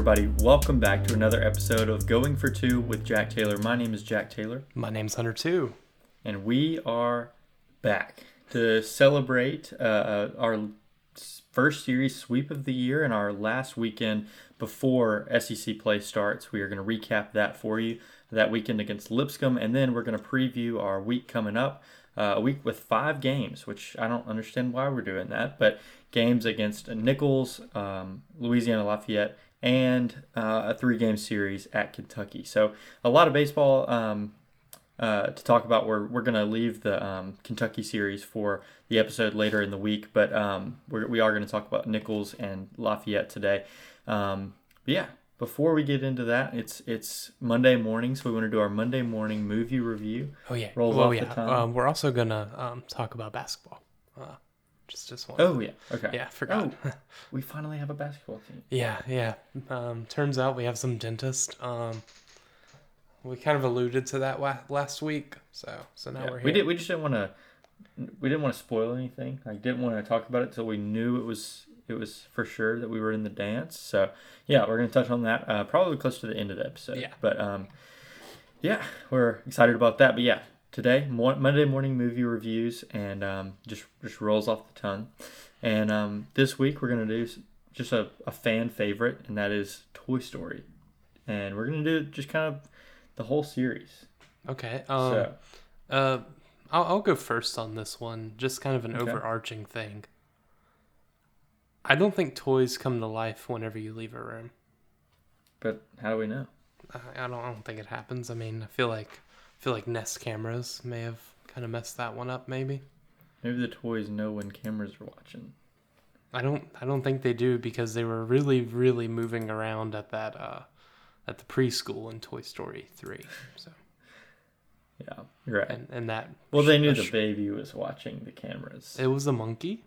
everybody, welcome back to another episode of Going for Two with Jack Taylor. My name is Jack Taylor, My name's Hunter too. and we are back to celebrate uh, uh, our first series sweep of the year and our last weekend before SEC play starts. We are going to recap that for you that weekend against Lipscomb, and then we're going to preview our week coming up. Uh, a week with five games, which I don't understand why we're doing that, but games against Nicholls, um, Louisiana Lafayette, and uh, a three game series at Kentucky. So a lot of baseball um, uh, to talk about. We're, we're going to leave the um, Kentucky series for the episode later in the week, but um, we're, we are going to talk about Nicholls and Lafayette today. Um, but yeah, before we get into that, it's it's Monday morning, so we want to do our Monday morning movie review. Oh yeah. Rolls oh off the yeah. tongue. Um, we're also gonna um, talk about basketball. Uh, just just one. Oh yeah, okay. yeah, forgot. Oh, we finally have a basketball team. yeah, yeah. Um, turns out we have some dentist. Um, we kind of alluded to that wa- last week, so so now Yeah, we're here. we did. We just didn't want to. We didn't want to spoil anything. I didn't want to talk about it till we knew it was it was for sure that we were in the dance. So yeah, we're gonna touch on that uh, probably close to the end of the episode. Yeah. But um, yeah, we're excited about that. But yeah, today mo- Monday morning movie reviews and um, just just rolls off the tongue. And um, this week we're gonna do just a, a fan favorite, and that is Toy Story. And we're gonna do just kind of the whole series. Okay. Um, so uh, I'll I'll go first on this one. Just kind of an Okay. overarching thing. I don't think toys come to life whenever you leave a room. but how do we know? I I don't, I don't think it happens. I mean, I feel like feel like Nest cameras may have kind of messed that one up. Maybe Maybe the toys know when cameras are watching. I don't I don't think they do because they were really really moving around at that uh at the preschool in Toy Story three. So Yeah, you're right. and and that Well, they knew a the baby was watching the cameras. it was a monkey.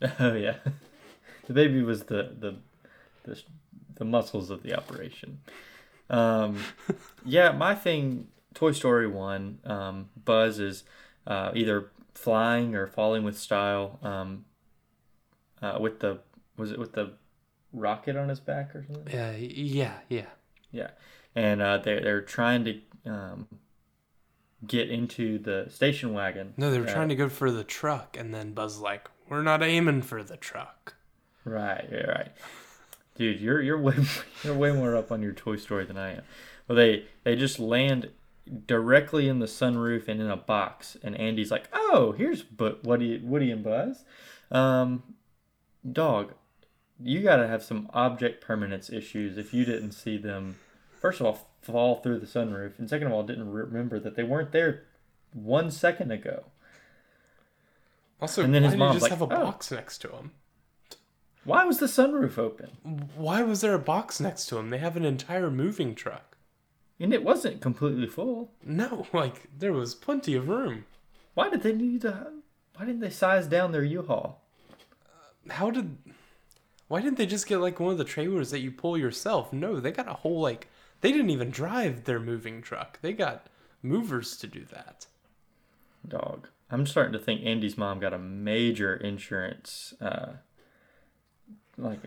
Oh yeah, the baby was the the the, the muscles of the operation. Um, yeah, my thing, Toy Story one, um, Buzz is uh, either flying or falling with style. Um, uh, with the was it with the rocket on his back or something? Yeah, yeah, yeah. Yeah, and uh, they they're trying to um, get into the station wagon. No, they were Uh, trying to go for the truck, and then Buzz like, "We're not aiming for the truck." Right, yeah, right. Dude, you're you're way you're way more up on your Toy Story than I am. Well, they they just land directly in the sunroof and in a box, and Andy's like, "Oh, here's but Woody Woody and Buzz." Um, dog, you gotta have some object permanence issues if you didn't see them. First of all, fall through the sunroof, and second of all, didn't remember that they weren't there one second ago. Also, And then his mom's just like, have a "Oh." box next to him? Why was the sunroof open? Why was there a box next to him? They have an entire moving truck. And it wasn't completely full. No, like there was plenty of room. Why did they need to? Why didn't they size down their U-Haul? How did? Why didn't they just get like one of the trailers that you pull yourself? No, they got a whole like. They didn't even drive their moving truck. They got movers to do that. Dog. I'm starting to think Andy's mom got a major insurance. Uh, like,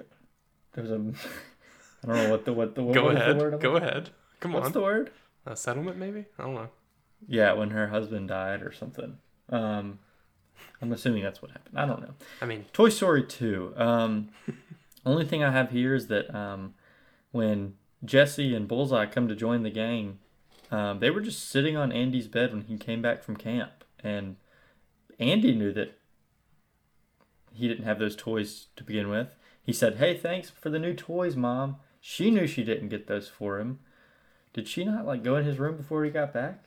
there was a. I don't know what the what the what Go was the ahead. word I'm- Go ahead. Come What's on. the word? A settlement, maybe? I don't know. Yeah, when her husband died or something. Um, I'm assuming that's what happened. I don't know. I mean, Toy Story 2. Um, only thing I have here is that um, when Jesse and Bullseye come to join the gang, um, they were just sitting on Andy's bed when he came back from camp. And Andy knew that he didn't have those toys to begin with. He said, Hey, thanks for the new toys, Mom. She knew she didn't get those for him. Did she not like go in his room before he got back?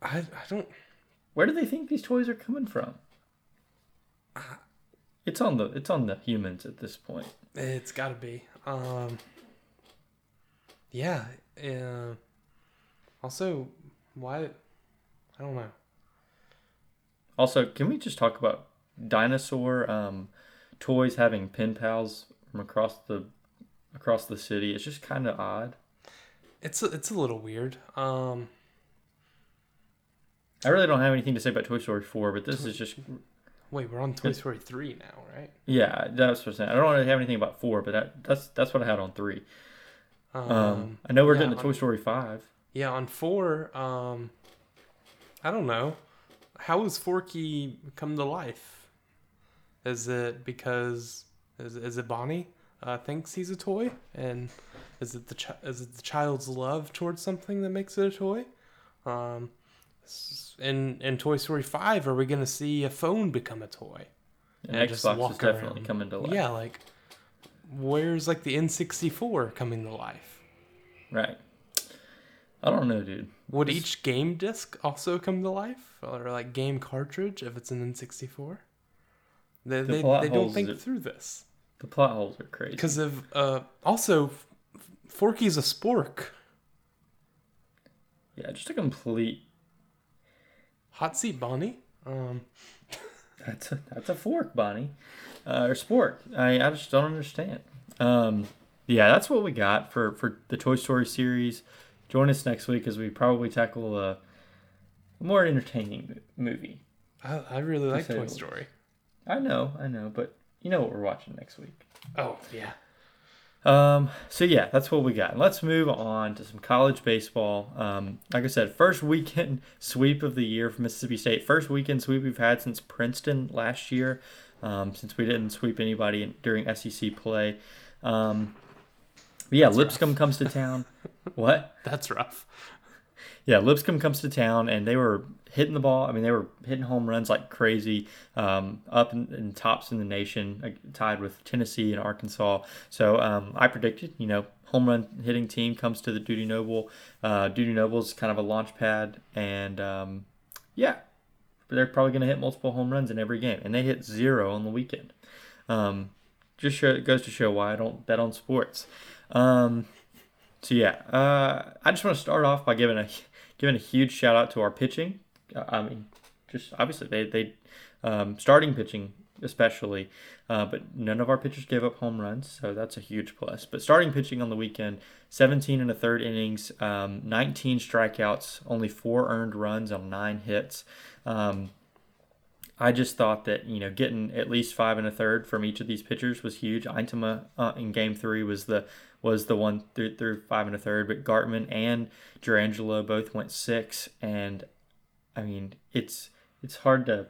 I I don't. Where do they think these toys are coming from? It's on the it's on the humans at this point. It's got to be. Um. Yeah. Uh, also, why? I don't know. Also, can we just talk about dinosaur um, toys having pen pals from across the across the city? It's just kind of odd. It's a, it's a little weird. Um. I really don't have anything to say about Toy Story 4, but this is just Wait, we're on Toy Story three now, right? Yeah, that's what I'm saying. I don't want to have anything about four, but that, that's that's what I had on three. Um, Um, I know we're yeah, getting to Toy Story five. yeah, on four. Um, I don't know. How has Forky come to life? Is it because is is it Bonnie uh, thinks he's a toy, and is it the chi- is it the child's love towards something that makes it a toy? Um, in in Toy Story five, are we gonna see a phone become a toy? And and Xbox is definitely around. coming to life. Yeah, like where's like the N64 coming to life? Right. I don't know, dude. Would This- each game disc also come to life, or like game cartridge if it's an N64? They The they, they don't think it- through this The plot holes are crazy. because of uh also Forky's a spork. yeah, just a complete. Hot seat Bonnie. Um, That's a that's a fork, Bonnie, uh, or spork. I I just don't understand. Um, yeah, that's what we got for for the Toy Story series. Join us next week as we probably tackle a more entertaining movie. I, I really like Toy. Story. I know, I know, but you know what we're watching next week. Oh yeah. Um, so yeah, that's what we got. Let's move on to some college baseball. Um, like I said, first weekend sweep of the year for Mississippi State. First weekend sweep we've had since Princeton last year, um, since we didn't sweep anybody during SEC play. Um, but yeah, That's Lipscomb rough. comes to town. what? That's rough. Yeah, Lipscomb comes to town, and they were hitting the ball. I mean, they were hitting home runs like crazy, um, up in, in tops in the nation, tied with Tennessee and Arkansas. So um, I predicted, you know, home run hitting team comes to the Dudy Noble. Uh, Dudy Noble's kind of a launch pad, and um, yeah, they're probably going to hit multiple home runs in every game, and they hit zero on the weekend. Um, just show, goes to show why I don't bet on sports. Um, so yeah, uh, I just want to start off by giving a giving a huge shout out to our pitching. I mean, just obviously they they um, starting pitching especially, uh, but none of our pitchers gave up home runs, so that's a huge plus. But starting pitching on the weekend, 17 and a third innings, um, 19 strikeouts, only four earned runs on nine hits. Um, I just thought that you know getting at least five and a third from each of these pitchers was huge. Eintema uh, in Game Three was the was the one through, through five and a third, but Gartman and Jurrangelo both went six, and I mean it's it's hard to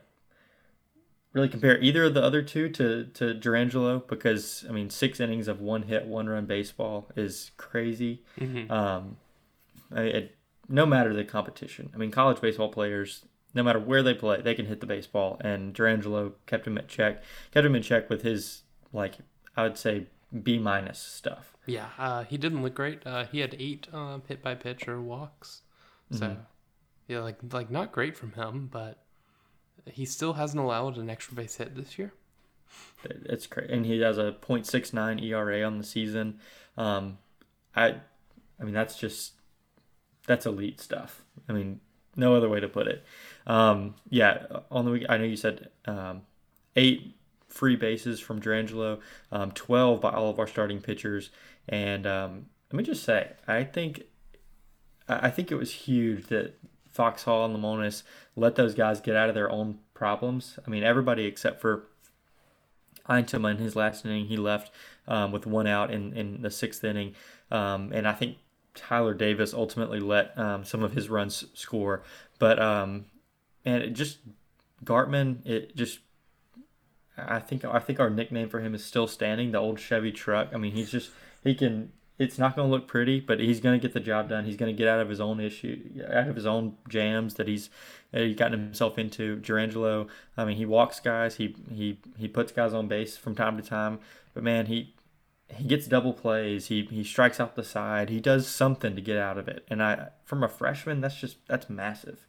really compare either of the other two to to Jurrangelo because I mean six innings of one hit, one run baseball is crazy. hmm Um, I- it, no matter the competition. I mean, college baseball players, no matter where they play, they can hit the baseball. And Jurrangelo kept him at check, kept him in check with his like I would say B minus stuff. Yeah, uh, he didn't look great. Uh, he had eight um, hit by pitch or walks, so Mhm. Yeah, like like not great from him, but he still hasn't allowed an extra base hit this year. It's crazy, and he has a .69 ERA on the season. Um, I, I mean that's just that's elite stuff. I mean, no other way to put it. Um, yeah, on the week I know you said um, eight free bases from Jurrangelo, um, twelve by all of our starting pitchers, and um, let me just say, I think, I think it was huge that Foxhall and Lemonis let those guys get out of their own problems. I mean, everybody except for Eintema in his last inning, he left um, with one out in, in the sixth inning. Um, and I think Tyler Davis ultimately let um, some of his runs score. But, um, and it just, Gartman, it just, I think, I think our nickname for him is still standing, the old Chevy truck. I mean, he's just, he can, it's not going to look pretty, but he's going to get the job done. He's going to get out of his own issue, out of his own jams that he's he's gotten himself into. Jurrangelo, I mean, he walks guys, he he he puts guys on base from time to time, but man, he he gets double plays, he he strikes out the side, he does something to get out of it. And I, from a freshman, that's just that's massive,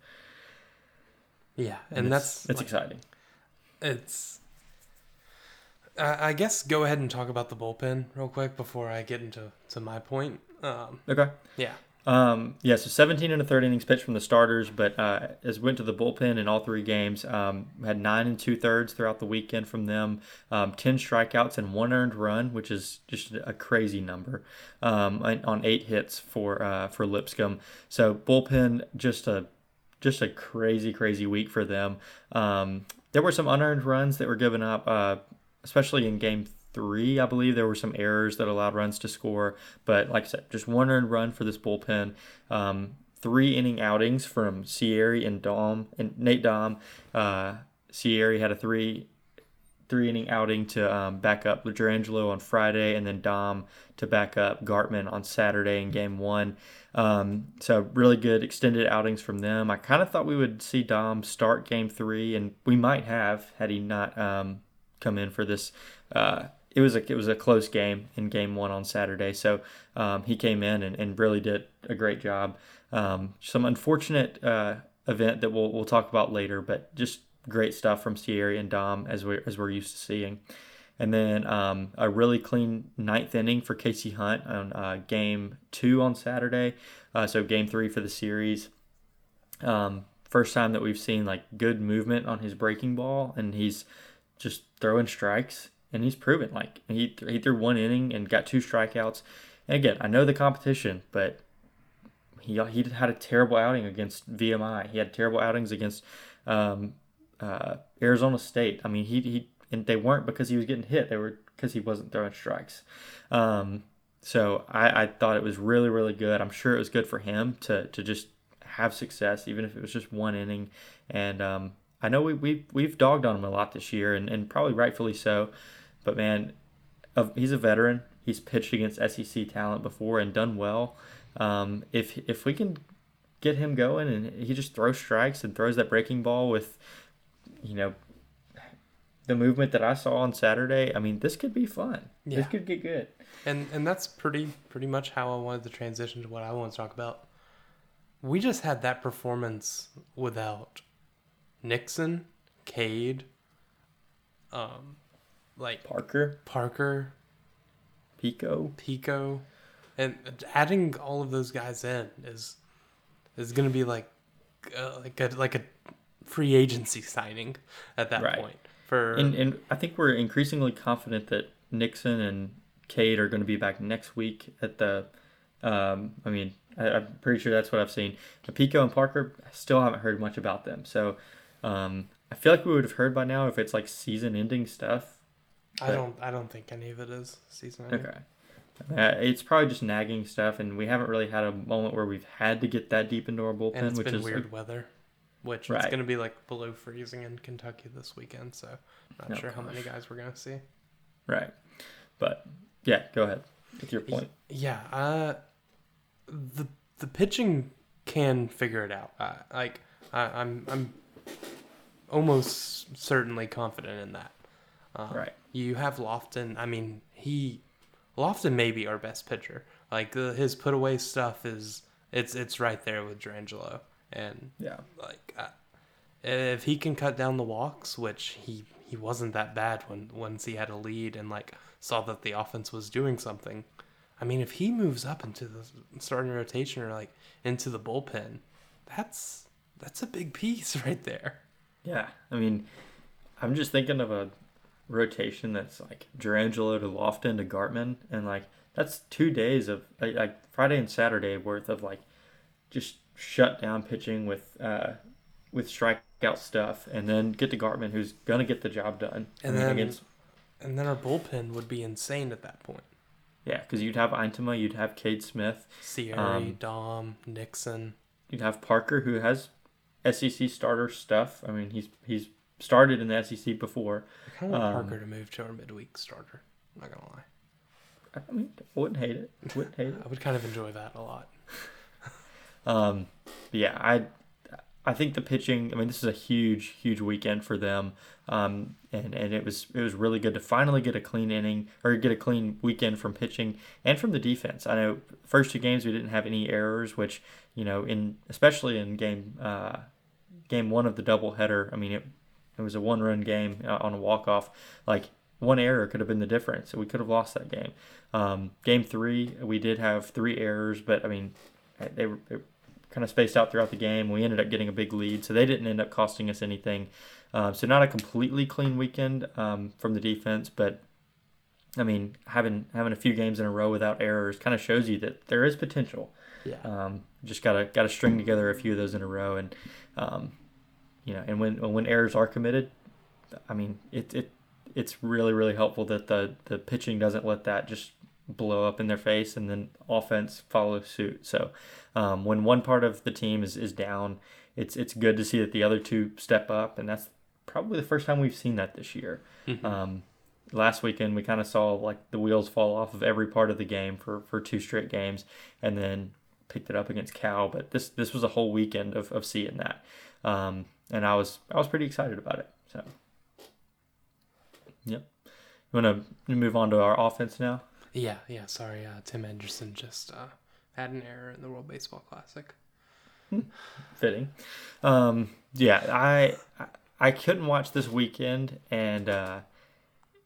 Yeah, and, it's- that's it's like, exciting. it's. I I guess go ahead and talk about the bullpen real quick before I get into to my point. Um, Okay. yeah, Um, yeah, so 17 and a third innings pitched from the starters, but uh, as went to the bullpen in all three games, um, had nine and two thirds throughout the weekend from them, um, 10 strikeouts and one earned run, which is just a crazy number, um, on on eight hits for uh, for Lipscomb. So bullpen just a just a crazy crazy week for them. Um, there were some unearned runs that were given up, uh, especially in game three. I believe there were some errors that allowed runs to score, but like I said, just one earned run for this bullpen. Um, three inning outings from Cieri and Dohm and Nate Dohm. Uh, had a three three inning outing to um, back up Jurrangelo on Friday, and then Dohm to back up Gartman on Saturday in Game One. Um, so really good extended outings from them. I kind of thought we would see Dohm start Game Three, and we might have had he not um, come in for this. Uh, it was a it was a close game in Game One on Saturday, so um, he came in and, and really did a great job. Um, some unfortunate uh, event that we'll we'll talk about later, but just great stuff from Sierra and Dohm as we as we're used to seeing. And then um, a really clean ninth inning for KC Hunt on uh, game two on Saturday. Uh, so game three for the series. Um, first time that we've seen like good movement on his breaking ball, and he's just throwing strikes, and he's proven like he he threw one inning and got two strikeouts. And again, I know the competition, but he he had a terrible outing against VMI. He had terrible outings against um, uh, Arizona State. I mean, he he and they weren't because he was getting hit. They were because he wasn't throwing strikes. Um, so I, I thought it was really really good. I'm sure it was good for him to to just have success, even if it was just one inning. And um, I know we we we've dogged on him a lot this year, and, and probably rightfully so. But man, he's a veteran. He's pitched against SEC talent before and done well. Um, if if we can get him going and he just throws strikes and throws that breaking ball with, you know, the movement that I saw on Saturday, I mean, this could be fun. Yeah. This could get good. And and that's pretty pretty much how I wanted to transition to what I want to talk about. We just had that performance without Nixon, Cade, um, like Parker, Parker, Pico, Pico, and adding all of those guys in is is going to be like uh, like a like a free agency signing at that right. point. For and, and I think we're increasingly confident that Nixon and Cade are going to be back next week at the. Um, I mean, I, am pretty sure that's what I've seen. Pico and Parker, I still haven't heard much about them. So um, I feel like we would have heard by now if it's like season-ending stuff. I don't. I don't think any of it is season-ending. Okay. Uh, it's probably just nagging stuff, and we haven't really had a moment where we've had to get that deep into our bullpen, and it's which been is weird weather. Which right. it's going to be like below freezing in Kentucky this weekend, so not oh, sure gosh. how many guys we're going to see. Right, but yeah, go ahead with your point. Yeah, uh, the the pitching can figure it out. Uh, like I, I'm I'm almost certainly confident in that. Um, right. You have Loftin. I mean, he Loftin may be our best pitcher. Like uh, his put away stuff is it's it's right there with Jurrangelo. And yeah, like uh, if he can cut down the walks, which he he wasn't that bad when once he had a lead and like saw that the offense was doing something. I mean, if he moves up into the starting rotation or like into the bullpen, that's that's a big piece right there. Yeah, I mean, I'm just thinking of a rotation that's like Jurrangelo to Loftin to Gartman, and like that's two days of like, Friday and Saturday worth of like just shut down pitching with uh with strikeout stuff, and then get to Gartman, who's gonna get the job done. And then against, and then our bullpen would be insane at that point. Yeah, because you'd have Eintema, you'd have Cade Smith, Cieri, um, Dohm, Nixon. You'd have Parker, who has SEC starter stuff. I mean, he's he's started in the SEC before. I kind of want um, Parker to move to our midweek starter. I'm not gonna lie. I mean, wouldn't hate it. Wouldn't hate it. I would kind of enjoy that a lot. um, yeah, I I think the pitching. I mean, this is a huge, huge weekend for them. Um, and and it was it was really good to finally get a clean inning or get a clean weekend from pitching and from the defense. I know first two games we didn't have any errors, which you know in especially in game uh, game one of the doubleheader. I mean, it it was a one run game uh, on a walk off. Like one error could have been the difference. We could have lost that game. Um, game three, we did have three errors, but I mean, they they kind of spaced out throughout the game. We ended up getting a big lead, so they didn't end up costing us anything. Um, so not a completely clean weekend um, from the defense, but I mean, having having a few games in a row without errors kind of shows you that there is potential. Yeah. Um, just gotta gotta string together a few of those in a row, and um, you know, and when when errors are committed, I mean, it, it it's really really helpful that the the pitching doesn't let that just blow up in their face and then offense follows suit. So um, when one part of the team is, is down, it's it's good to see that the other two step up, and that's probably the first time we've seen that this year. Mm-hmm. Um, last weekend we kind of saw like the wheels fall off of every part of the game for, for two straight games, and then picked it up against Cal. But this this was a whole weekend of, of seeing that, um, and I was I was pretty excited about it. So, yep. You want to move on to our offense now? Yeah, yeah. Sorry, uh, Tim Anderson just uh, had an error in the World Baseball Classic. Fitting. Um, yeah, I I couldn't watch this weekend and uh,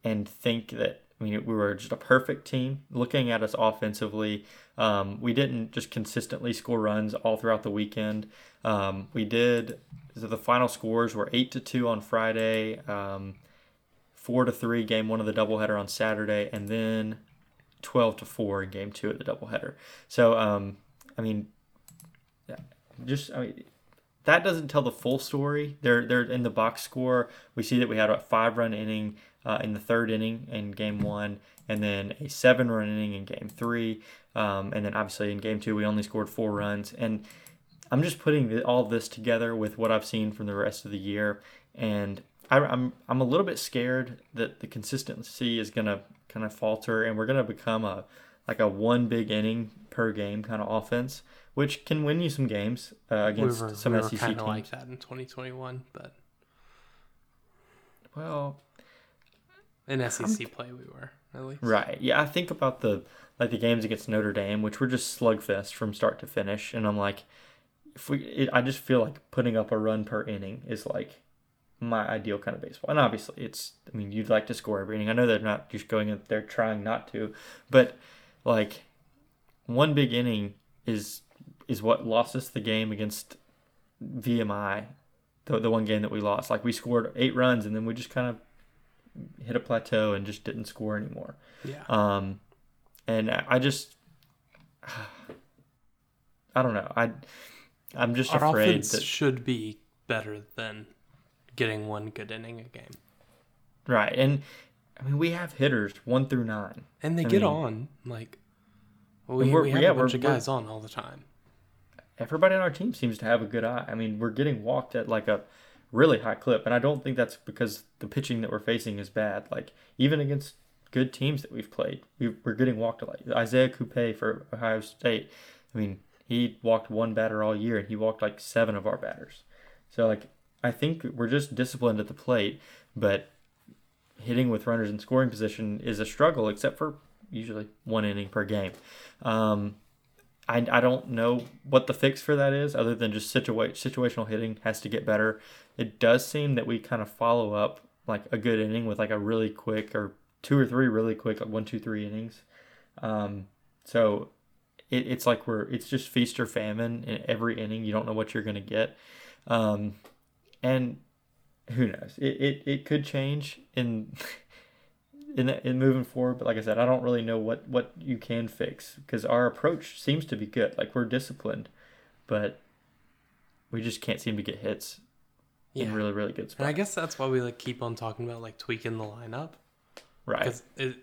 and think that I mean we were just a perfect team. Looking at us offensively, um, we didn't just consistently score runs all throughout the weekend. Um, we did. So the final scores were eight to two on Friday, um, four to three game one of the doubleheader on Saturday, and then twelve to four in game two at the doubleheader. So um, I mean, just I mean that doesn't tell the full story. They're they're in the box score. We see that we had a five run inning uh, in the third inning in game one, and then a seven run inning in game three, um, and then obviously in game two we only scored four runs. And I'm just putting all this together with what I've seen from the rest of the year, and I, I'm I'm a little bit scared that the consistency is gonna kind of falter, and we're gonna become a like a one big inning per game kind of offense which can win you some games uh, against we were, some we SEC teams. like that in 2021, but well, in SEC I'm, play we were at least. Right. Yeah, I think about the like the games against Notre Dame, which were just slugfest from start to finish, and I'm like, if we, it, I just feel like putting up a run per inning is like my ideal kind of baseball. And obviously, it's I mean, you'd like to score every inning. I know they're not just going in, they're trying not to, but like one big inning is is what lost us the game against VMI, the the one game that we lost. Like we scored eight runs and then we just kind of hit a plateau and just didn't score anymore. Yeah. Um, and I just, I don't know. I, I'm just Our afraid that should be better than getting one good inning a game. Right, and I mean we have hitters one through nine, and they I get mean, on like. Well, we, we have yeah, a bunch of guys on all the time everybody on our team seems to have a good eye. I mean, we're getting walked at like a really high clip, and I don't think that's because the pitching that we're facing is bad. Like even against good teams that we've played, we, are getting walked a lot. Isaiah Coupe for Ohio State. I mean, he walked one batter all year, and he walked like seven of our batters. So like, I think we're just disciplined at the plate, but hitting with runners in scoring position is a struggle, except for usually one inning per game. Um, I, I don't know what the fix for that is other than just situa- situational hitting has to get better. It does seem that we kind of follow up like a good inning with like a really quick or two or three really quick like one two three innings. Um, so it, it's like we're it's just feast or famine in every inning. You don't know what you're gonna get, um, and who knows? It, it, it could change in in, in moving forward. But like I said, I don't really know what what you can fix because our approach seems to be good. Like we're disciplined, but we just can't seem to get hits yeah. in really really good spots. And I guess that's why we like keep on talking about like tweaking the lineup, right? Because it,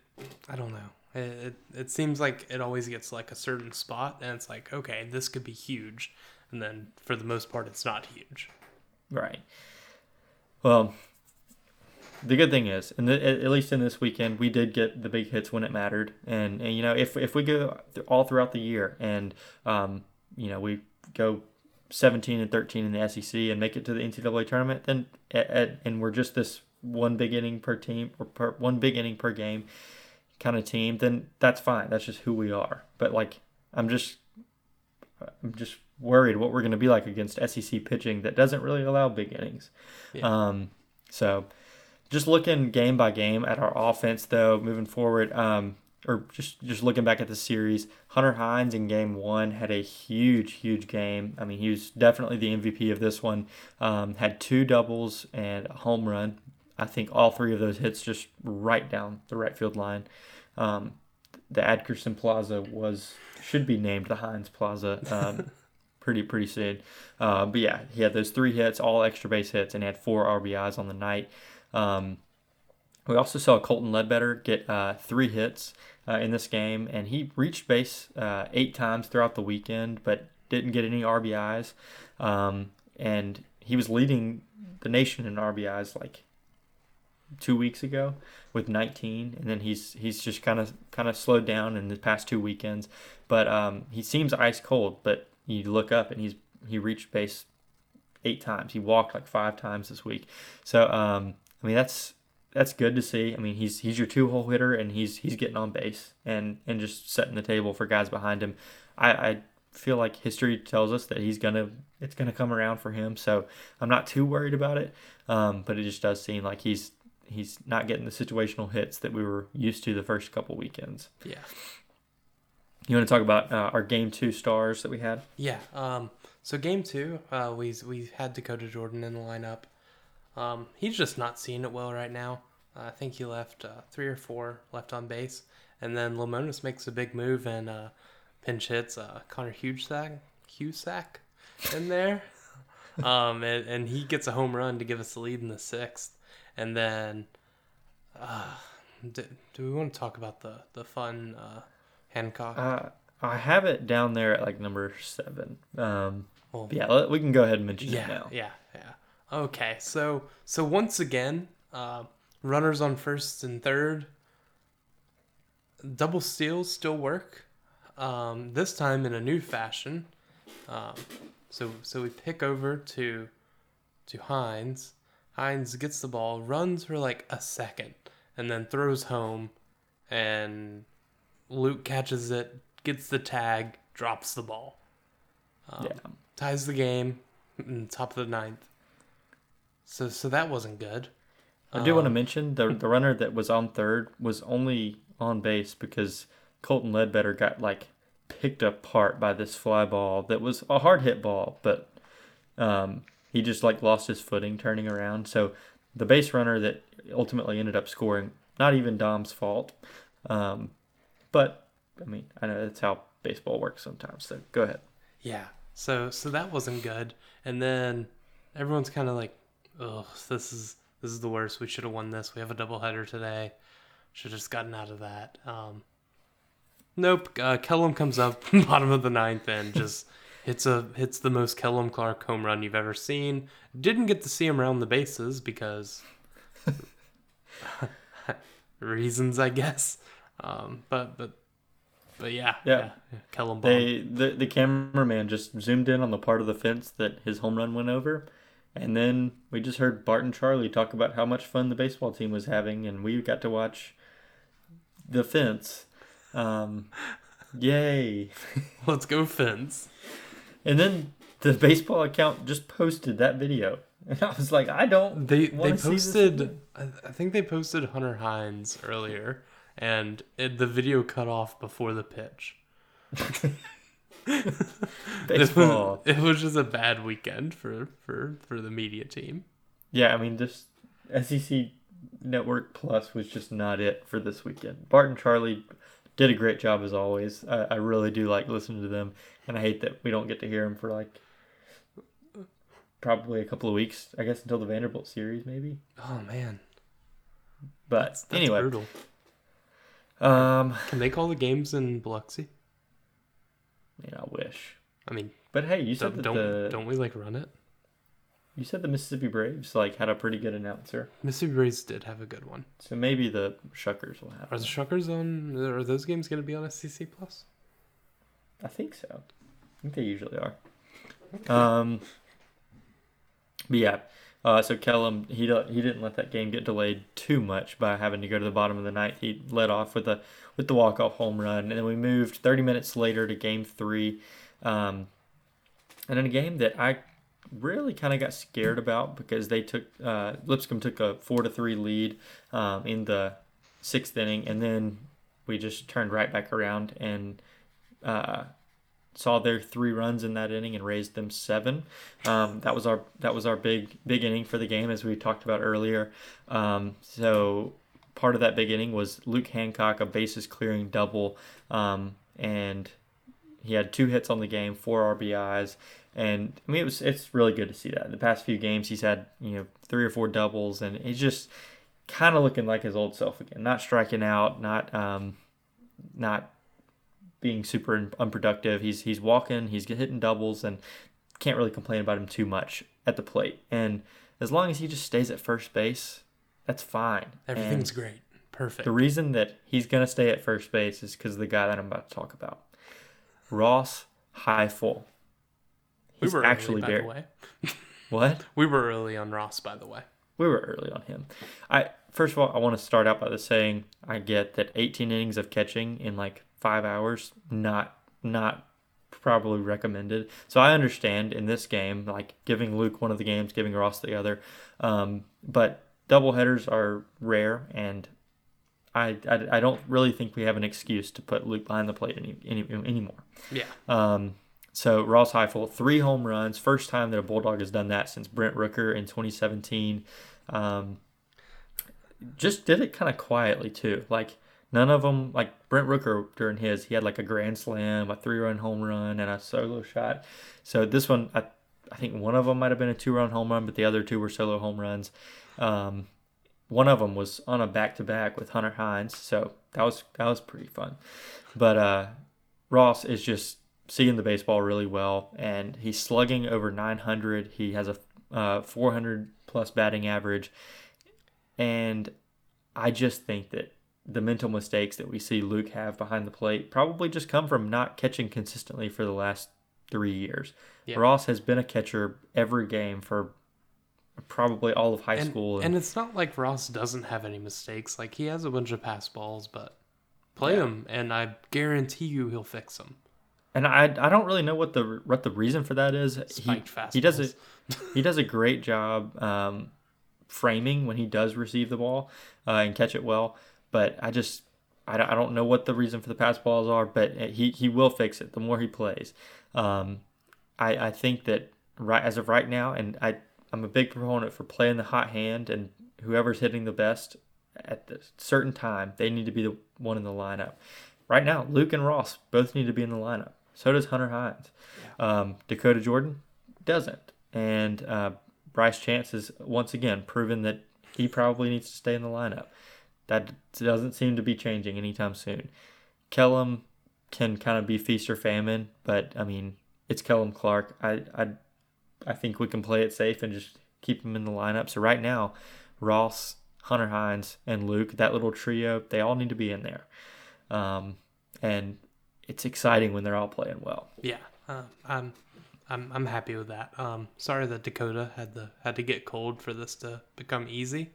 I don't know. It, it it seems like it always gets like a certain spot, and it's like okay, this could be huge, and then for the most part, it's not huge. Right. Well, the good thing is, and at least in this weekend, we did get the big hits when it mattered. And, and you know, if if we go all throughout the year, and um, you know, we go 17 and 13 in the SEC and make it to the NCAA tournament, then at, at, and we're just this one big inning per team or per, one big inning per game kind of team, then that's fine. That's just who we are. But like, I'm just, I'm just worried what we're going to be like against SEC pitching that doesn't really allow big innings. Yeah. Um, so just looking game by game at our offense, though, moving forward, um, or just just looking back at the series, Hunter Hines in game one had a huge, huge game. I mean, he was definitely the MVP of this one. Um, had two doubles and a home run. I think all three of those hits just right down the right field line. Um, the Adkerson Plaza was should be named the Hines Plaza. Um, pretty pretty soon. Uh, but yeah, he had those three hits, all extra base hits, and had four RBIs on the night. Um, we also saw Colton Ledbetter get uh, three hits uh, in this game, and he reached base uh, eight times throughout the weekend, but didn't get any RBIs. Um, and he was leading the nation in RBIs like two weeks ago with 19, and then he's he's just kind of kind of slowed down in the past two weekends. But um, he seems ice cold. But you look up and he's he reached base eight times. He walked like five times this week. So um, I mean that's that's good to see. I mean he's he's your two hole hitter and he's he's getting on base and and just setting the table for guys behind him. I, I feel like history tells us that he's gonna it's gonna come around for him. So I'm not too worried about it. Um, but it just does seem like he's he's not getting the situational hits that we were used to the first couple weekends. Yeah. You want to talk about uh, our game two stars that we had? Yeah. Um, so game two, uh, we we had Dakota Jordan in the lineup. Um, he's just not seeing it well right now. Uh, I think he left uh, three or four left on base, and then Lemonis makes a big move and uh, pinch hits uh, Connor Hujsak, Hujsak in there, um, and, and he gets a home run to give us the lead in the sixth, and then. Do, do we want to talk about the the fun Hancock? Uh, I have it down there at like number seven. Um, Well, yeah, we can go ahead and mention Yeah, it now. yeah, yeah. Okay, so so once again, uh, runners on first and third. Double steals still work. Um, this time in a new fashion. Um, so so we pick over to to Hines. Hines gets the ball, runs for like a second, and then throws home, and Luke catches it, gets the tag, drops the ball. Um, Yeah. ties the game in the top of the ninth. So so that wasn't good. I do want to Um, mention the the runner that was on third was only on base because Colton Ledbetter got like picked apart by this fly ball that was a hard hit ball, but um, he just like lost his footing turning around. So the base runner that ultimately ended up scoring, not even Dohm's fault. Um, but I mean, I know that's how baseball works sometimes. So go ahead. Yeah. So so that wasn't good. And then everyone's kind of like, "Ugh, this is this is the worst. We should have won this. We have a doubleheader today. Should have just gotten out of that." Um, nope. Uh, Kellum comes up bottom of the ninth and just hits a hits the most Kellum Clark home run you've ever seen. Didn't get to see him around the bases because reasons, I guess. Um, but but but yeah, Yeah. yeah, bomb. They the the cameraman just zoomed in on the part of the fence that his home run went over, and then we just heard Bart and Charlie talk about how much fun the baseball team was having, and we got to watch the fence. Um, yay! Let's go fence. And then the baseball account just posted that video, and I was like, I don't. They they wanna see this posted. I, I think they posted Hunter Hines earlier, and it, the video cut off before the pitch. baseball. It was just a bad weekend for for for the media team. Yeah, I mean, this SEC Network Plus was just not it for this weekend. Bart and Charlie did a great job as always. I, I really do like listening to them, and I hate that we don't get to hear them for like probably a couple of weeks. I guess until the Vanderbilt series, maybe. Oh man, But that's, that's anyway, brutal. Um, Can they call the games in Biloxi? yeah, I wish. I mean, But hey, you said don't the don't we like run it? you said the Mississippi Braves like had a pretty good announcer, Mississippi Braves did have a good one. so maybe the Shuckers will have. Are the Shuckers on? Are those games going to be on SEC Plus? I think so. I think they usually are. Um, but yeah, uh, so Kellum he he didn't let that game get delayed too much by having to go to the bottom of the ninth. He led off with a with the walk off home run, and then we moved 30 minutes later to Game Three, um, and in a game that I really kind of got scared about because they took uh, Lipscomb took a four to three lead um, in the sixth inning, and then we just turned right back around and uh, saw their three runs in that inning and raised them seven. Um, that was our that was our big big inning for the game as we talked about earlier. Um, so part of that big inning was Luke Hancock a bases clearing double, um, and he had two hits on the game, four RBIs, and I mean it was it's really good to see that. In the past few games, he's had you know three or four doubles, and he's just kind of looking like his old self again. Not striking out, not um, not being super unproductive. He's he's walking, he's hitting doubles, and can't really complain about him too much at the plate. And as long as he just stays at first base, that's fine. Everything's and great. Perfect. The reason that he's going to stay at first base is because of the guy that I'm about to talk about. Ross. He's we were actually early, by way. what? We were early on Ross, by the way. We were early on him. I first of all, I want to start out by the saying I get that 18 innings of catching in like five hours, not not probably recommended. So I understand in this game, like giving Luke one of the games, giving Ross the other. Um, but double headers are rare, and I, I, I don't really think we have an excuse to put Luke behind the plate any, any anymore. Yeah. Um, so Ross Highfill, three home runs, first time that a Bulldog has done that since Brent Rooker in 2017. Um, just did it kind of quietly too. Like none of them, like Brent Rooker during his, he had like a grand slam, a three-run home run, and a solo shot. So this one, I, I think one of them might have been a two-run home run, but the other two were solo home runs. Um, one of them was on a back-to-back with Hunter Hines, so that was that was pretty fun. But uh, Ross is just seeing the baseball really well, and he's slugging over 900. He has a uh, 400 plus batting average, and I just think that the mental mistakes that we see Luke have behind the plate probably just come from not catching consistently for the last three years. Yeah. Ross has been a catcher every game for probably all of high and, school. And, and, it's not like Ross doesn't have any mistakes. Like he has a bunch of pass balls, but play yeah. him, and I guarantee you he'll fix them. And I I don't really know what the what the reason for that is. Spiked he, fastballs. he does a he does a great job um, framing when he does receive the ball uh, and catch it well. But I just I don't, I don't know what the reason for the pass balls are, but he, he will fix it the more he plays. Um, I, I think that right as of right now, and I I'm a big proponent for playing the hot hand, and whoever's hitting the best at the certain time, they need to be the one in the lineup. Right now, Luke and Ross both need to be in the lineup. So does Hunter Hines. Um, Dakota Jordan doesn't, and uh, Bryce Chance has once again proven that he probably needs to stay in the lineup. That doesn't seem to be changing anytime soon. Kellum can kind of be feast or famine, but I mean, it's Kellum Clark. I, I, I think we can play it safe and just keep him in the lineup. So right now, Ross, Hunter Hines, and Luke, that little trio, they all need to be in there. Um, and it's exciting when they're all playing well. Yeah, uh, I'm, I'm, I'm happy with that. Um, sorry that Dakota had the had to get cold for this to become easy,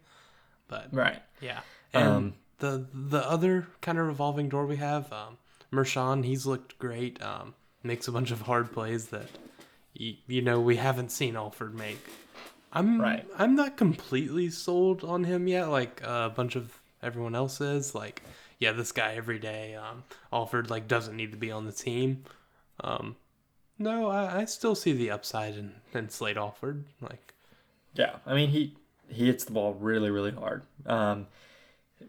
but right, yeah. And um, the the other kind of revolving door we have, um, Mershawn, he's looked great. Um, makes a bunch of hard plays that you, you know we haven't seen Alford make. I'm right. I'm not completely sold on him yet, like uh, a bunch of everyone else is. Like, yeah, this guy every day. Um, Alford like doesn't need to be on the team. Um, no, I, I still see the upside in, in Slate Alford. Like, yeah, I mean he he hits the ball really really hard. Um,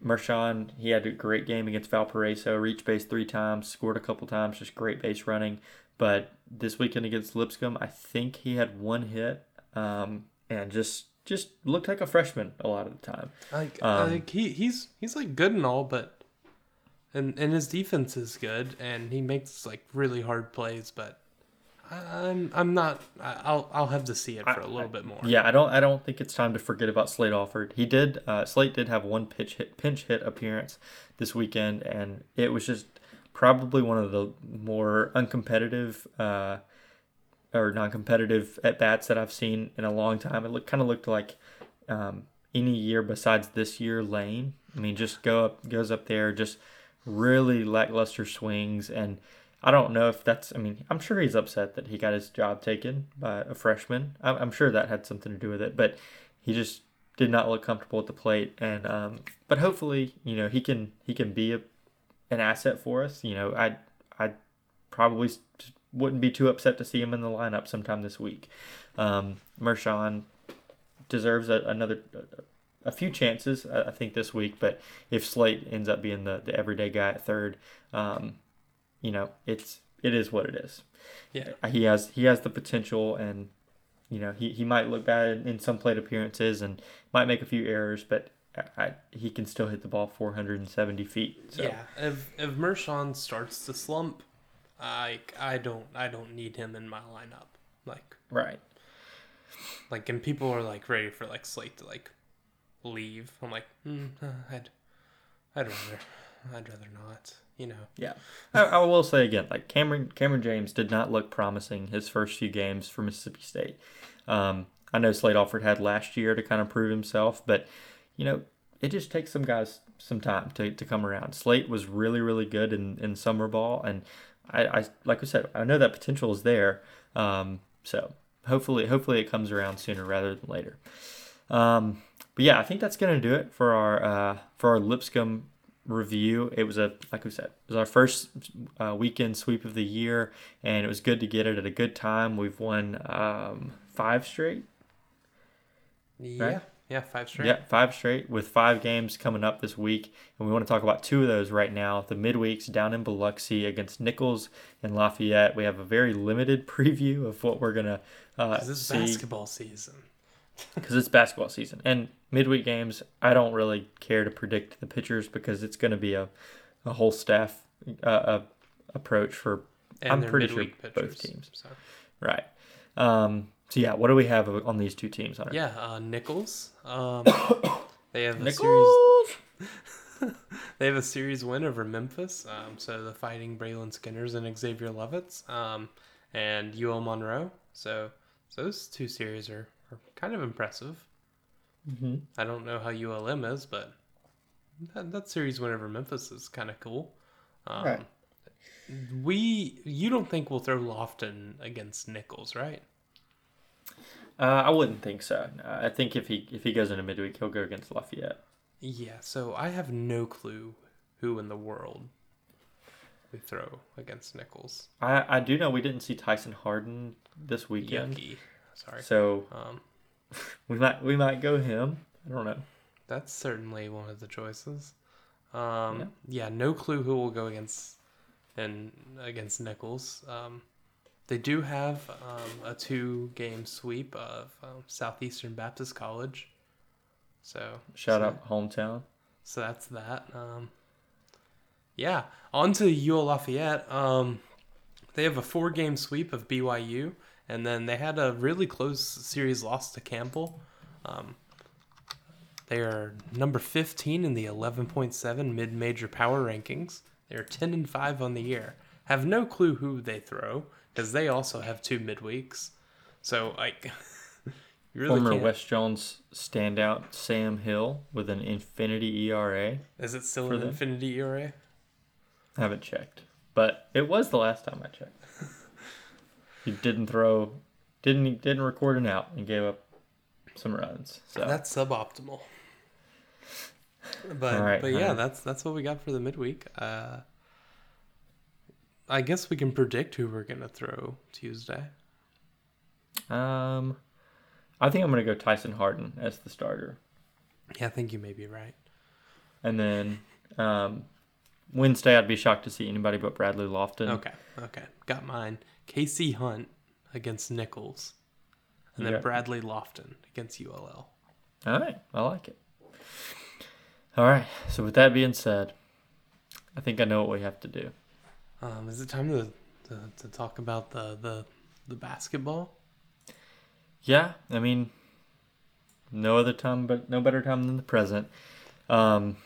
Mershawn, he had a great game against Valparaiso, reached base three times, scored a couple times, just great base running. But this weekend against Lipscomb, I think he had one hit, um, and just just looked like a freshman a lot of the time. Like, um, like he he's he's like good and all, but and and his defense is good, and he makes like really hard plays, but I'm I'm not. I'll I'll have to see it for a little I, bit more. Yeah, I don't I don't think it's time to forget about Slate Alford. He did uh, Slate did have one pitch hit pinch hit appearance this weekend, and it was just probably one of the more uncompetitive uh, or non-competitive at bats that I've seen in a long time. It look, kind of looked like um, any year besides this year Lane. I mean, just go up goes up there, just really lackluster swings and I don't know if that's. I mean, I'm sure he's upset that he got his job taken by a freshman. I'm, I'm sure that had something to do with it, but he just did not look comfortable at the plate. And um, but hopefully, you know, he can he can be a, an asset for us. You know, I I probably wouldn't be too upset to see him in the lineup sometime this week. Um, Mershawn deserves a, another a few chances, I think, this week. But if Slate ends up being the, the everyday guy at third, um, you know, it's it is what it is. Yeah. He has he has the potential, and you know he, he might look bad in some plate appearances and might make a few errors, but I, I, he can still hit the ball 470 feet. So. Yeah, if if Mershon starts to slump, I I don't I don't need him in my lineup. Like Right. like, and people are like ready for like Slate to like leave. I'm like, mm, uh, I'd I'd rather I'd rather not. You know. Yeah, I, I will say again, like Cameron Cameron James did not look promising his first few games for Mississippi State. Um, I know Slate Alford had last year to kind of prove himself, but you know it just takes some guys some time to, to come around. Slate was really really good in, in summer ball, and I, I like I said, I know that potential is there. Um, so hopefully hopefully it comes around sooner rather than later. Um, but yeah, I think that's gonna do it for our uh, for our Lipscomb review. It was a like we said, it was our first uh, weekend sweep of the year, and it was good to get it at a good time. We've won um, five straight. Yeah. Right? Yeah, five straight. Yeah, five straight with five games coming up this week, and we want to talk about two of those right now. The midweeks down in Biloxi against Nicholls and Lafayette. We have a very limited preview of what we're gonna uh, Because it's see basketball season. Because it's basketball season and midweek games. I don't really care to predict the pitchers because it's going to be a, a whole staff uh, uh, approach for And I'm pretty sure midweek both teams. So. right. Um, so yeah, what do we have on these two teams? Hunter? Yeah, uh, Nicholls. Um, they have a Nicholls. series. They have a series win over Memphis. Um, so the Fighting Braylon Skinners and Xavier Lovitz, um, and UL Monroe. So, so those two series are, are kind of impressive. Mm-hmm. I don't know how ULM is, but that, that series win over Memphis is kind of cool. Um, Right. We, you don't think we'll throw Loftin against Nicholls, right? Uh, I wouldn't think so. Uh, I think if he if he goes into midweek, he'll go against Lafayette. Yeah, so I have no clue who in the world we throw against Nicholls. I I do know we didn't see Tyson Hardin this weekend, Yucky. Sorry. so Um, we might we might go him. I don't know. that's certainly one of the choices. Um, yeah. no clue who will go against and against Nicholls. Um, they do have um, a two-game sweep of um, Southeastern Baptist College. So Shout so- out hometown. So that's that. Um, yeah, on to UL Lafayette. Um, they have a four game sweep of BYU, and then they had a really close series loss to Campbell. Um, they are number 15 in the 11.7 mid major power rankings. They are 10 and 5 on the year. Have no clue who they throw because they also have two midweeks. So, like, really Former can't. West Jones standout Sam Hill with an infinity ERA. Is it still an them. Infinity ERA? I haven't checked, but it was the last time I checked. He didn't throw, didn't didn't record an out and gave up some runs. So That's suboptimal. But right, but yeah, Hunter. that's that's what we got for the midweek. Uh, I guess we can predict who we're gonna throw Tuesday. um, I think I'm gonna go Tyson Hardin as the starter, Yeah, I think you may be right. and then um, Wednesday I'd be shocked to see anybody but Bradley Loftin. Okay, okay, got mine. KC Hunt against Nicholls, and then Yeah. Bradley Loftin against ULL. All right, I like it. All right, so with that being said, I think I know what we have to do. Um, is it time to, to, to talk about the, the the basketball? Yeah, I mean, no other time, but no better time than the present. Um,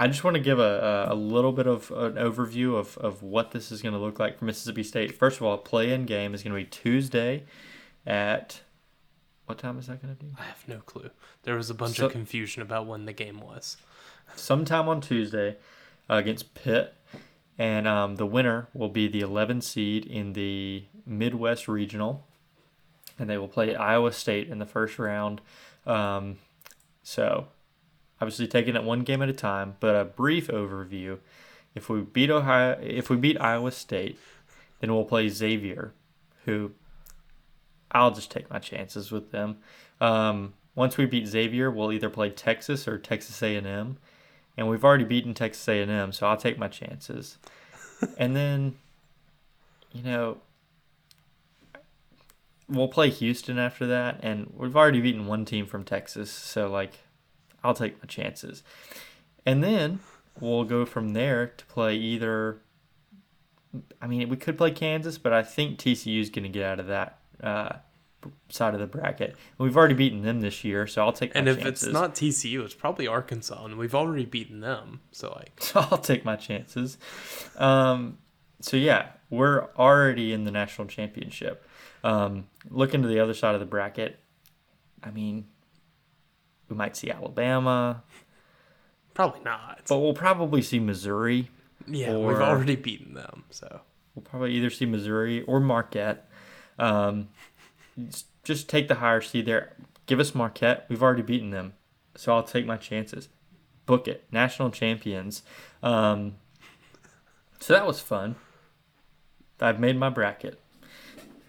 I just want to give a, a, a little bit of an overview of, of what this is going to look like for Mississippi State. First of all, play-in game is going to be Tuesday at what time is that going to be? I have no clue. There was a bunch So- of confusion about when the game was. Sometime on Tuesday uh, against Pitt, and um, the winner will be the 11 seed in the Midwest Regional, and they will play Iowa State in the first round. Um, so, obviously taking it one game at a time, but a brief overview. If we beat Ohio, if we beat Iowa State, then we'll play Xavier, who I'll just take my chances with them. Um, once we beat Xavier, we'll either play Texas or Texas A&M, and we've already beaten Texas A&M, so I'll take my chances. and then you know, we'll play Houston after that, and we've already beaten one team from Texas, so like, I'll take my chances. And then we'll go from there to play either. I mean, we could play Kansas, but I think TCU is going to get out of that uh, side of the bracket. We've already beaten them this year, so I'll take. And if chances. it's not TCU, it's probably Arkansas, and we've already beaten them. So like, so I'll take my chances. Um, so yeah, we're already in the national championship. Um, looking to the other side of the bracket, I mean, we might see Alabama, probably not. but we'll probably see Missouri. yeah, or- we've already beaten them. So We'll probably either see Missouri or Marquette. Um, just take the higher seed there. Give us Marquette. We've already beaten them, so I'll take my chances. Book it. National champions. Um, so that was fun. I've made my bracket.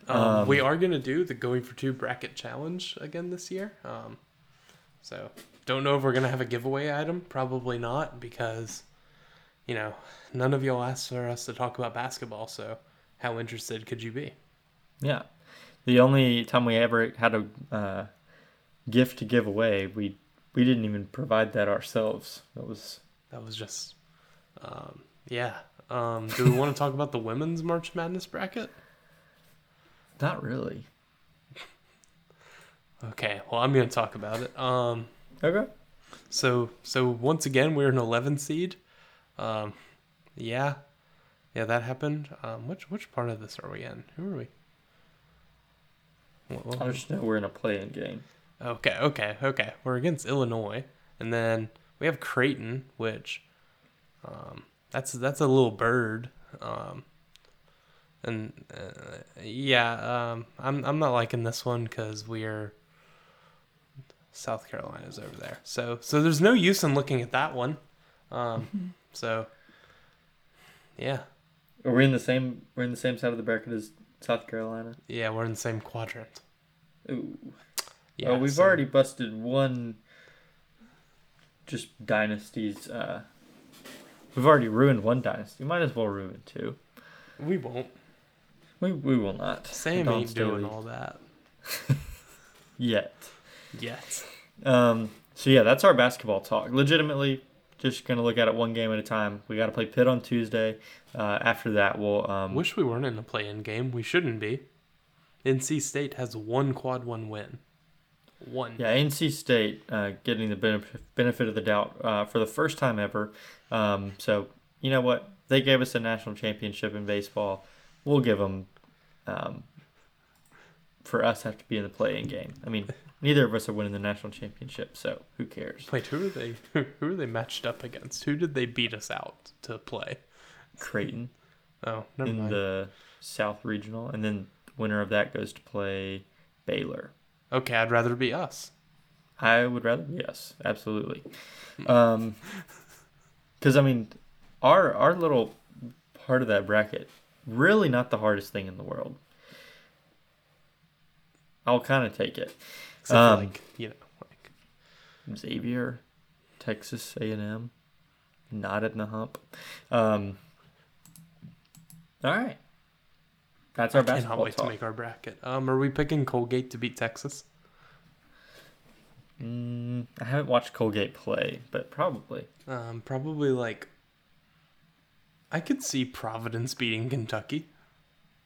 um, Um, we are gonna do the going for two bracket challenge again this year. So don't know if we're gonna have a giveaway item. Probably not because, you know, none of y'all asked for us to talk about basketball. So how interested could you be? Yeah. The only time we ever had a uh, gift to give away, we we didn't even provide that ourselves. That was That was just, um, yeah. Um, do we want to talk about the women's March Madness bracket? not really. Okay, well I'm gonna talk about it. Um, Okay. so so once again we're an 11 seed. Um, yeah, yeah that happened. Um, which which part of this are we in? Who are we? Well, I just know we're in a playing game. Okay, okay, okay. We're against Illinois, and then we have Creighton, which, um, that's that's a little bird. Um, and uh, yeah, um, I'm I'm not liking this one because we're South Carolina's over there. So so there's no use in looking at that one. Um, so yeah, We're in the same? We're in the same side of the bracket as South Carolina. yeah, we're in the same quadrant. Ooh. Yeah, well, we've so- already busted one. Just dynasties. Uh, we've already ruined one dynasty. Might as well ruin two. we won't. We we will not. Sam Don ain't doing Staley all that yet. Yet. Um, so yeah, that's our basketball talk. Legitimately, just gonna look at it one game at a time. We got to play Pitt on Tuesday. Uh, after that, we'll um, Wish we weren't in a play-in game. We shouldn't be. NC State has one quad one win. One. yeah, NC State uh, getting the benefit benefit of the doubt uh, for the first time ever. Um, so you know what? They gave us a national championship in baseball. We'll give them. Um, for us, have to be in the play-in game. I mean, neither of us are winning the national championship, so who cares? Wait, who are they? Who are they matched up against? Who did they beat us out to play? Creighton. Oh, never in mind. the South Regional, and then the winner of that goes to play Baylor. Okay, I'd rather be us. I would rather be us, absolutely. Um, because I mean, our our little part of that bracket really not the hardest thing in the world. I'll kind of take it. Except Um, for like you know, like Xavier, Texas A and M, not in the hump. Um, all right, that's our I cannot basketball wait talk. to make our bracket. Um, are we picking Colgate to beat Texas? Mm, I haven't watched Colgate play, but probably. Um, probably like. I could see Providence beating Kentucky.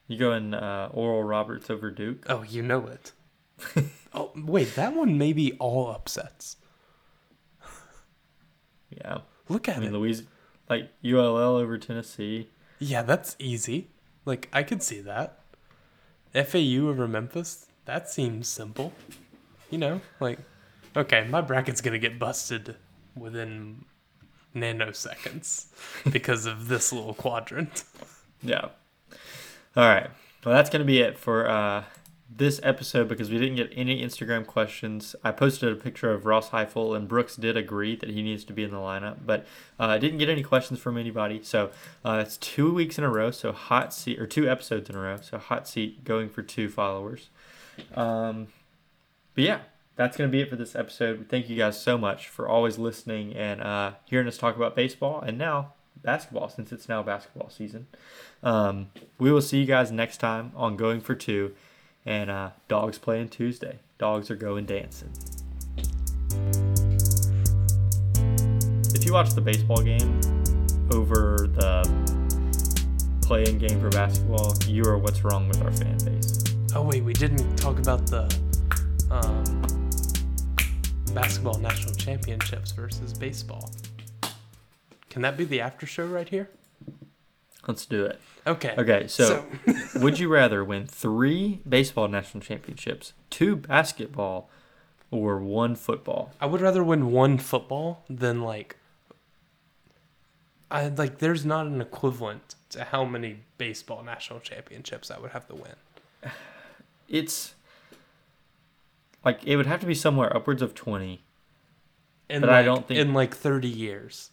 You go in uh, Oral Roberts over Duke. Oh, you know it. oh, wait, that one may be all upsets. Yeah, Look at I mean it. Louise, like ULL over Tennessee. Yeah, that's easy. Like I could see that. FAU over Memphis. That seems simple. You know, like okay, my bracket's gonna get busted within nanoseconds because of this little quadrant. Yeah. All right. Well, that's gonna be it for uh, this episode because we didn't get any Instagram questions. I posted a picture of Ross Highfill and Brooks did agree that he needs to be in the lineup, but uh, I didn't get any questions from anybody. So uh, it's two weeks in a row. So hot seat or two episodes in a row. So hot seat going for two followers. Um, but yeah, that's going to be it for this episode. Thank you guys so much for always listening and uh, hearing us talk about baseball and now basketball since it's now basketball season. Um, we will see you guys next time on Going for Two, and uh, dogs playing Tuesday. Dogs are going dancing. If you watch the baseball game over the playing game for basketball, you are what's wrong with our fan base. Oh wait, we didn't talk about the um, basketball national championships versus baseball. Can that be the after show right here? Let's do it. Okay. Okay, so, would you rather win three baseball national championships, two basketball, or one football? I would rather win one football than like I like there's not an equivalent to how many baseball national championships I would have to win. It's like it would have to be somewhere upwards of 20. In But like, I don't think- in like 30 years.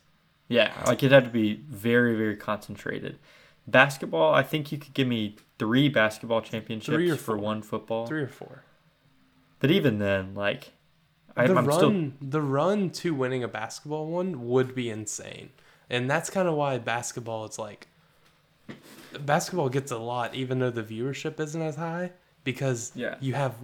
Yeah, like it had to be very, very concentrated. Basketball, I think you could give me three basketball championships Three or for one football. 3 or 4. But even then, like, I, the I'm run still the run to winning a basketball one would be insane. And that's kind of why basketball is like basketball gets a lot even though the viewership isn't as high because Yeah. you have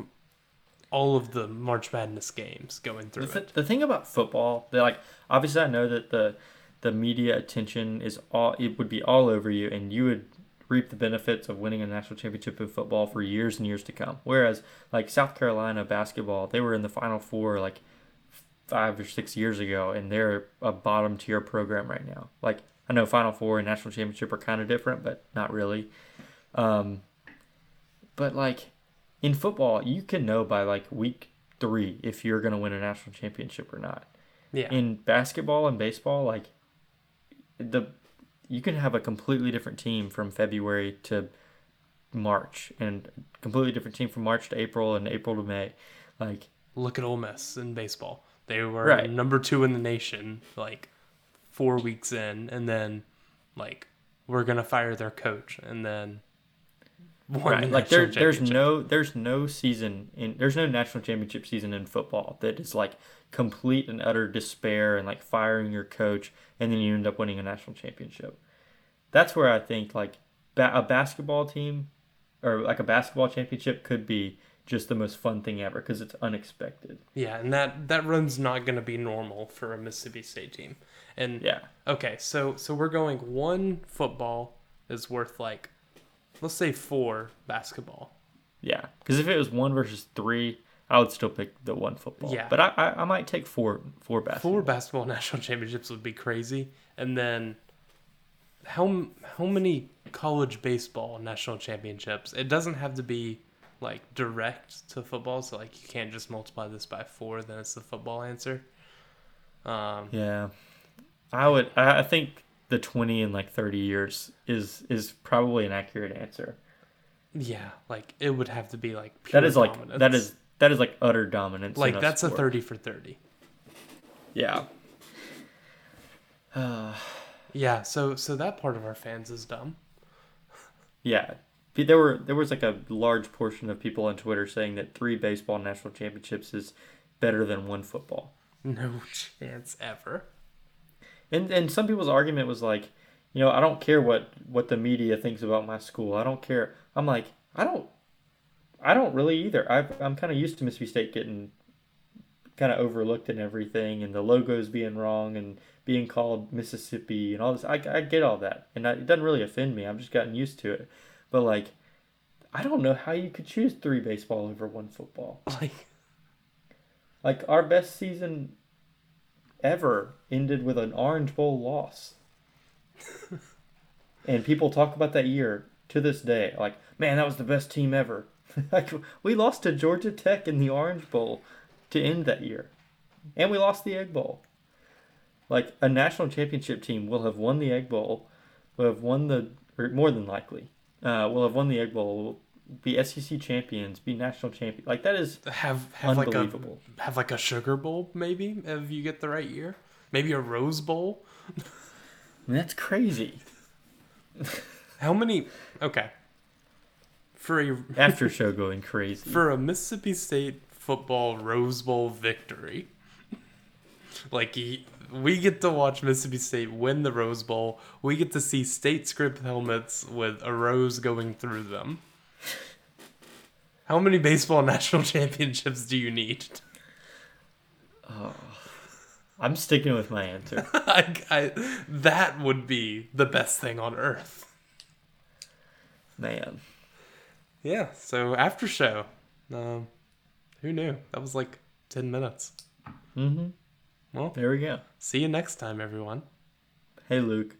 all of the March Madness games going through The, th- it. the thing about football, that like obviously I know that the the media attention is all it would be all over you, and you would reap the benefits of winning a national championship in football for years and years to come. Whereas like South Carolina basketball, they were in the Final Four like five or six years ago, and they're a bottom tier program right now. Like I know Final Four and national championship are kind of different, but not really. Um, but like in football, you can know by like week three if you're going to win a national championship or not. Yeah. In basketball and baseball, like the you can have a completely different team from February to March, and completely different team from March to April and April to May. Like Look at Ole Miss in baseball. They were Right. number two in the nation, like four weeks in, and then like we're gonna fire their coach, and then won right, like there, there's no there's no season in there's no national championship season in football that is like complete and utter despair and like firing your coach and then you end up winning a national championship. That's where I think like ba- a basketball team or like a basketball championship could be just the most fun thing ever because it's unexpected. Yeah, and that that run's not gonna be normal for a Mississippi State team. And Yeah. okay, so so we're going one football is worth like let's say four basketball. Yeah, because if it was one versus three, I would still pick the one football. Yeah. but I, I, I might take four four basketball. Four basketball national championships would be crazy. And then how how many college baseball national championships? It doesn't have to be like direct to football, so like you can't just multiply this by four, then it's the football answer. Um, Yeah, I would. I I think the twenty and like thirty years is is probably an accurate answer. yeah, like it would have to be like pure That is like dominance. that is that is like utter dominance. in like that's a thirty for thirty. Yeah. Uh, Yeah, so so that part of our fans is dumb. yeah. There were there was like a large portion of people on Twitter saying that three baseball national championships is better than one football. No chance ever. And and some people's argument was like, you know, I don't care what what the media thinks about my school. I don't care. I'm like, I don't I don't really either. I I'm kind of used to Mississippi State getting kind of overlooked and everything and the logos being wrong and being called Mississippi and all this. I, I get all that. And I, it doesn't really offend me. I've just gotten used to it. But like I don't know how you could choose three baseball over one football. Like Like our best season ever ended with an Orange Bowl loss. and people talk about that year to this day. Like, man, that was the best team ever. like, we lost to Georgia Tech in the Orange Bowl to end that year. And we lost the Egg Bowl. Like, a national championship team will have won the Egg Bowl, will have won the, or more than likely, uh, will have won the Egg Bowl, be SEC champions, be national champion. Like, that is have have like a unbelievable. have like a sugar bowl maybe if you get the right year. Maybe a rose bowl. I mean, that's crazy. How many? Okay. For a After show going crazy. for a Mississippi State football Rose Bowl victory, like he, we get to watch Mississippi State win the Rose Bowl. We get to see state script helmets with a rose going through them. How many baseball national championships do you need? Oh, I'm sticking with my answer. I, I, that would be the best thing on earth. Man. Yeah. So after show, um, who knew? That was like ten minutes. Mm-hmm. Well, There we go. see you next time, everyone. Hey, Luke.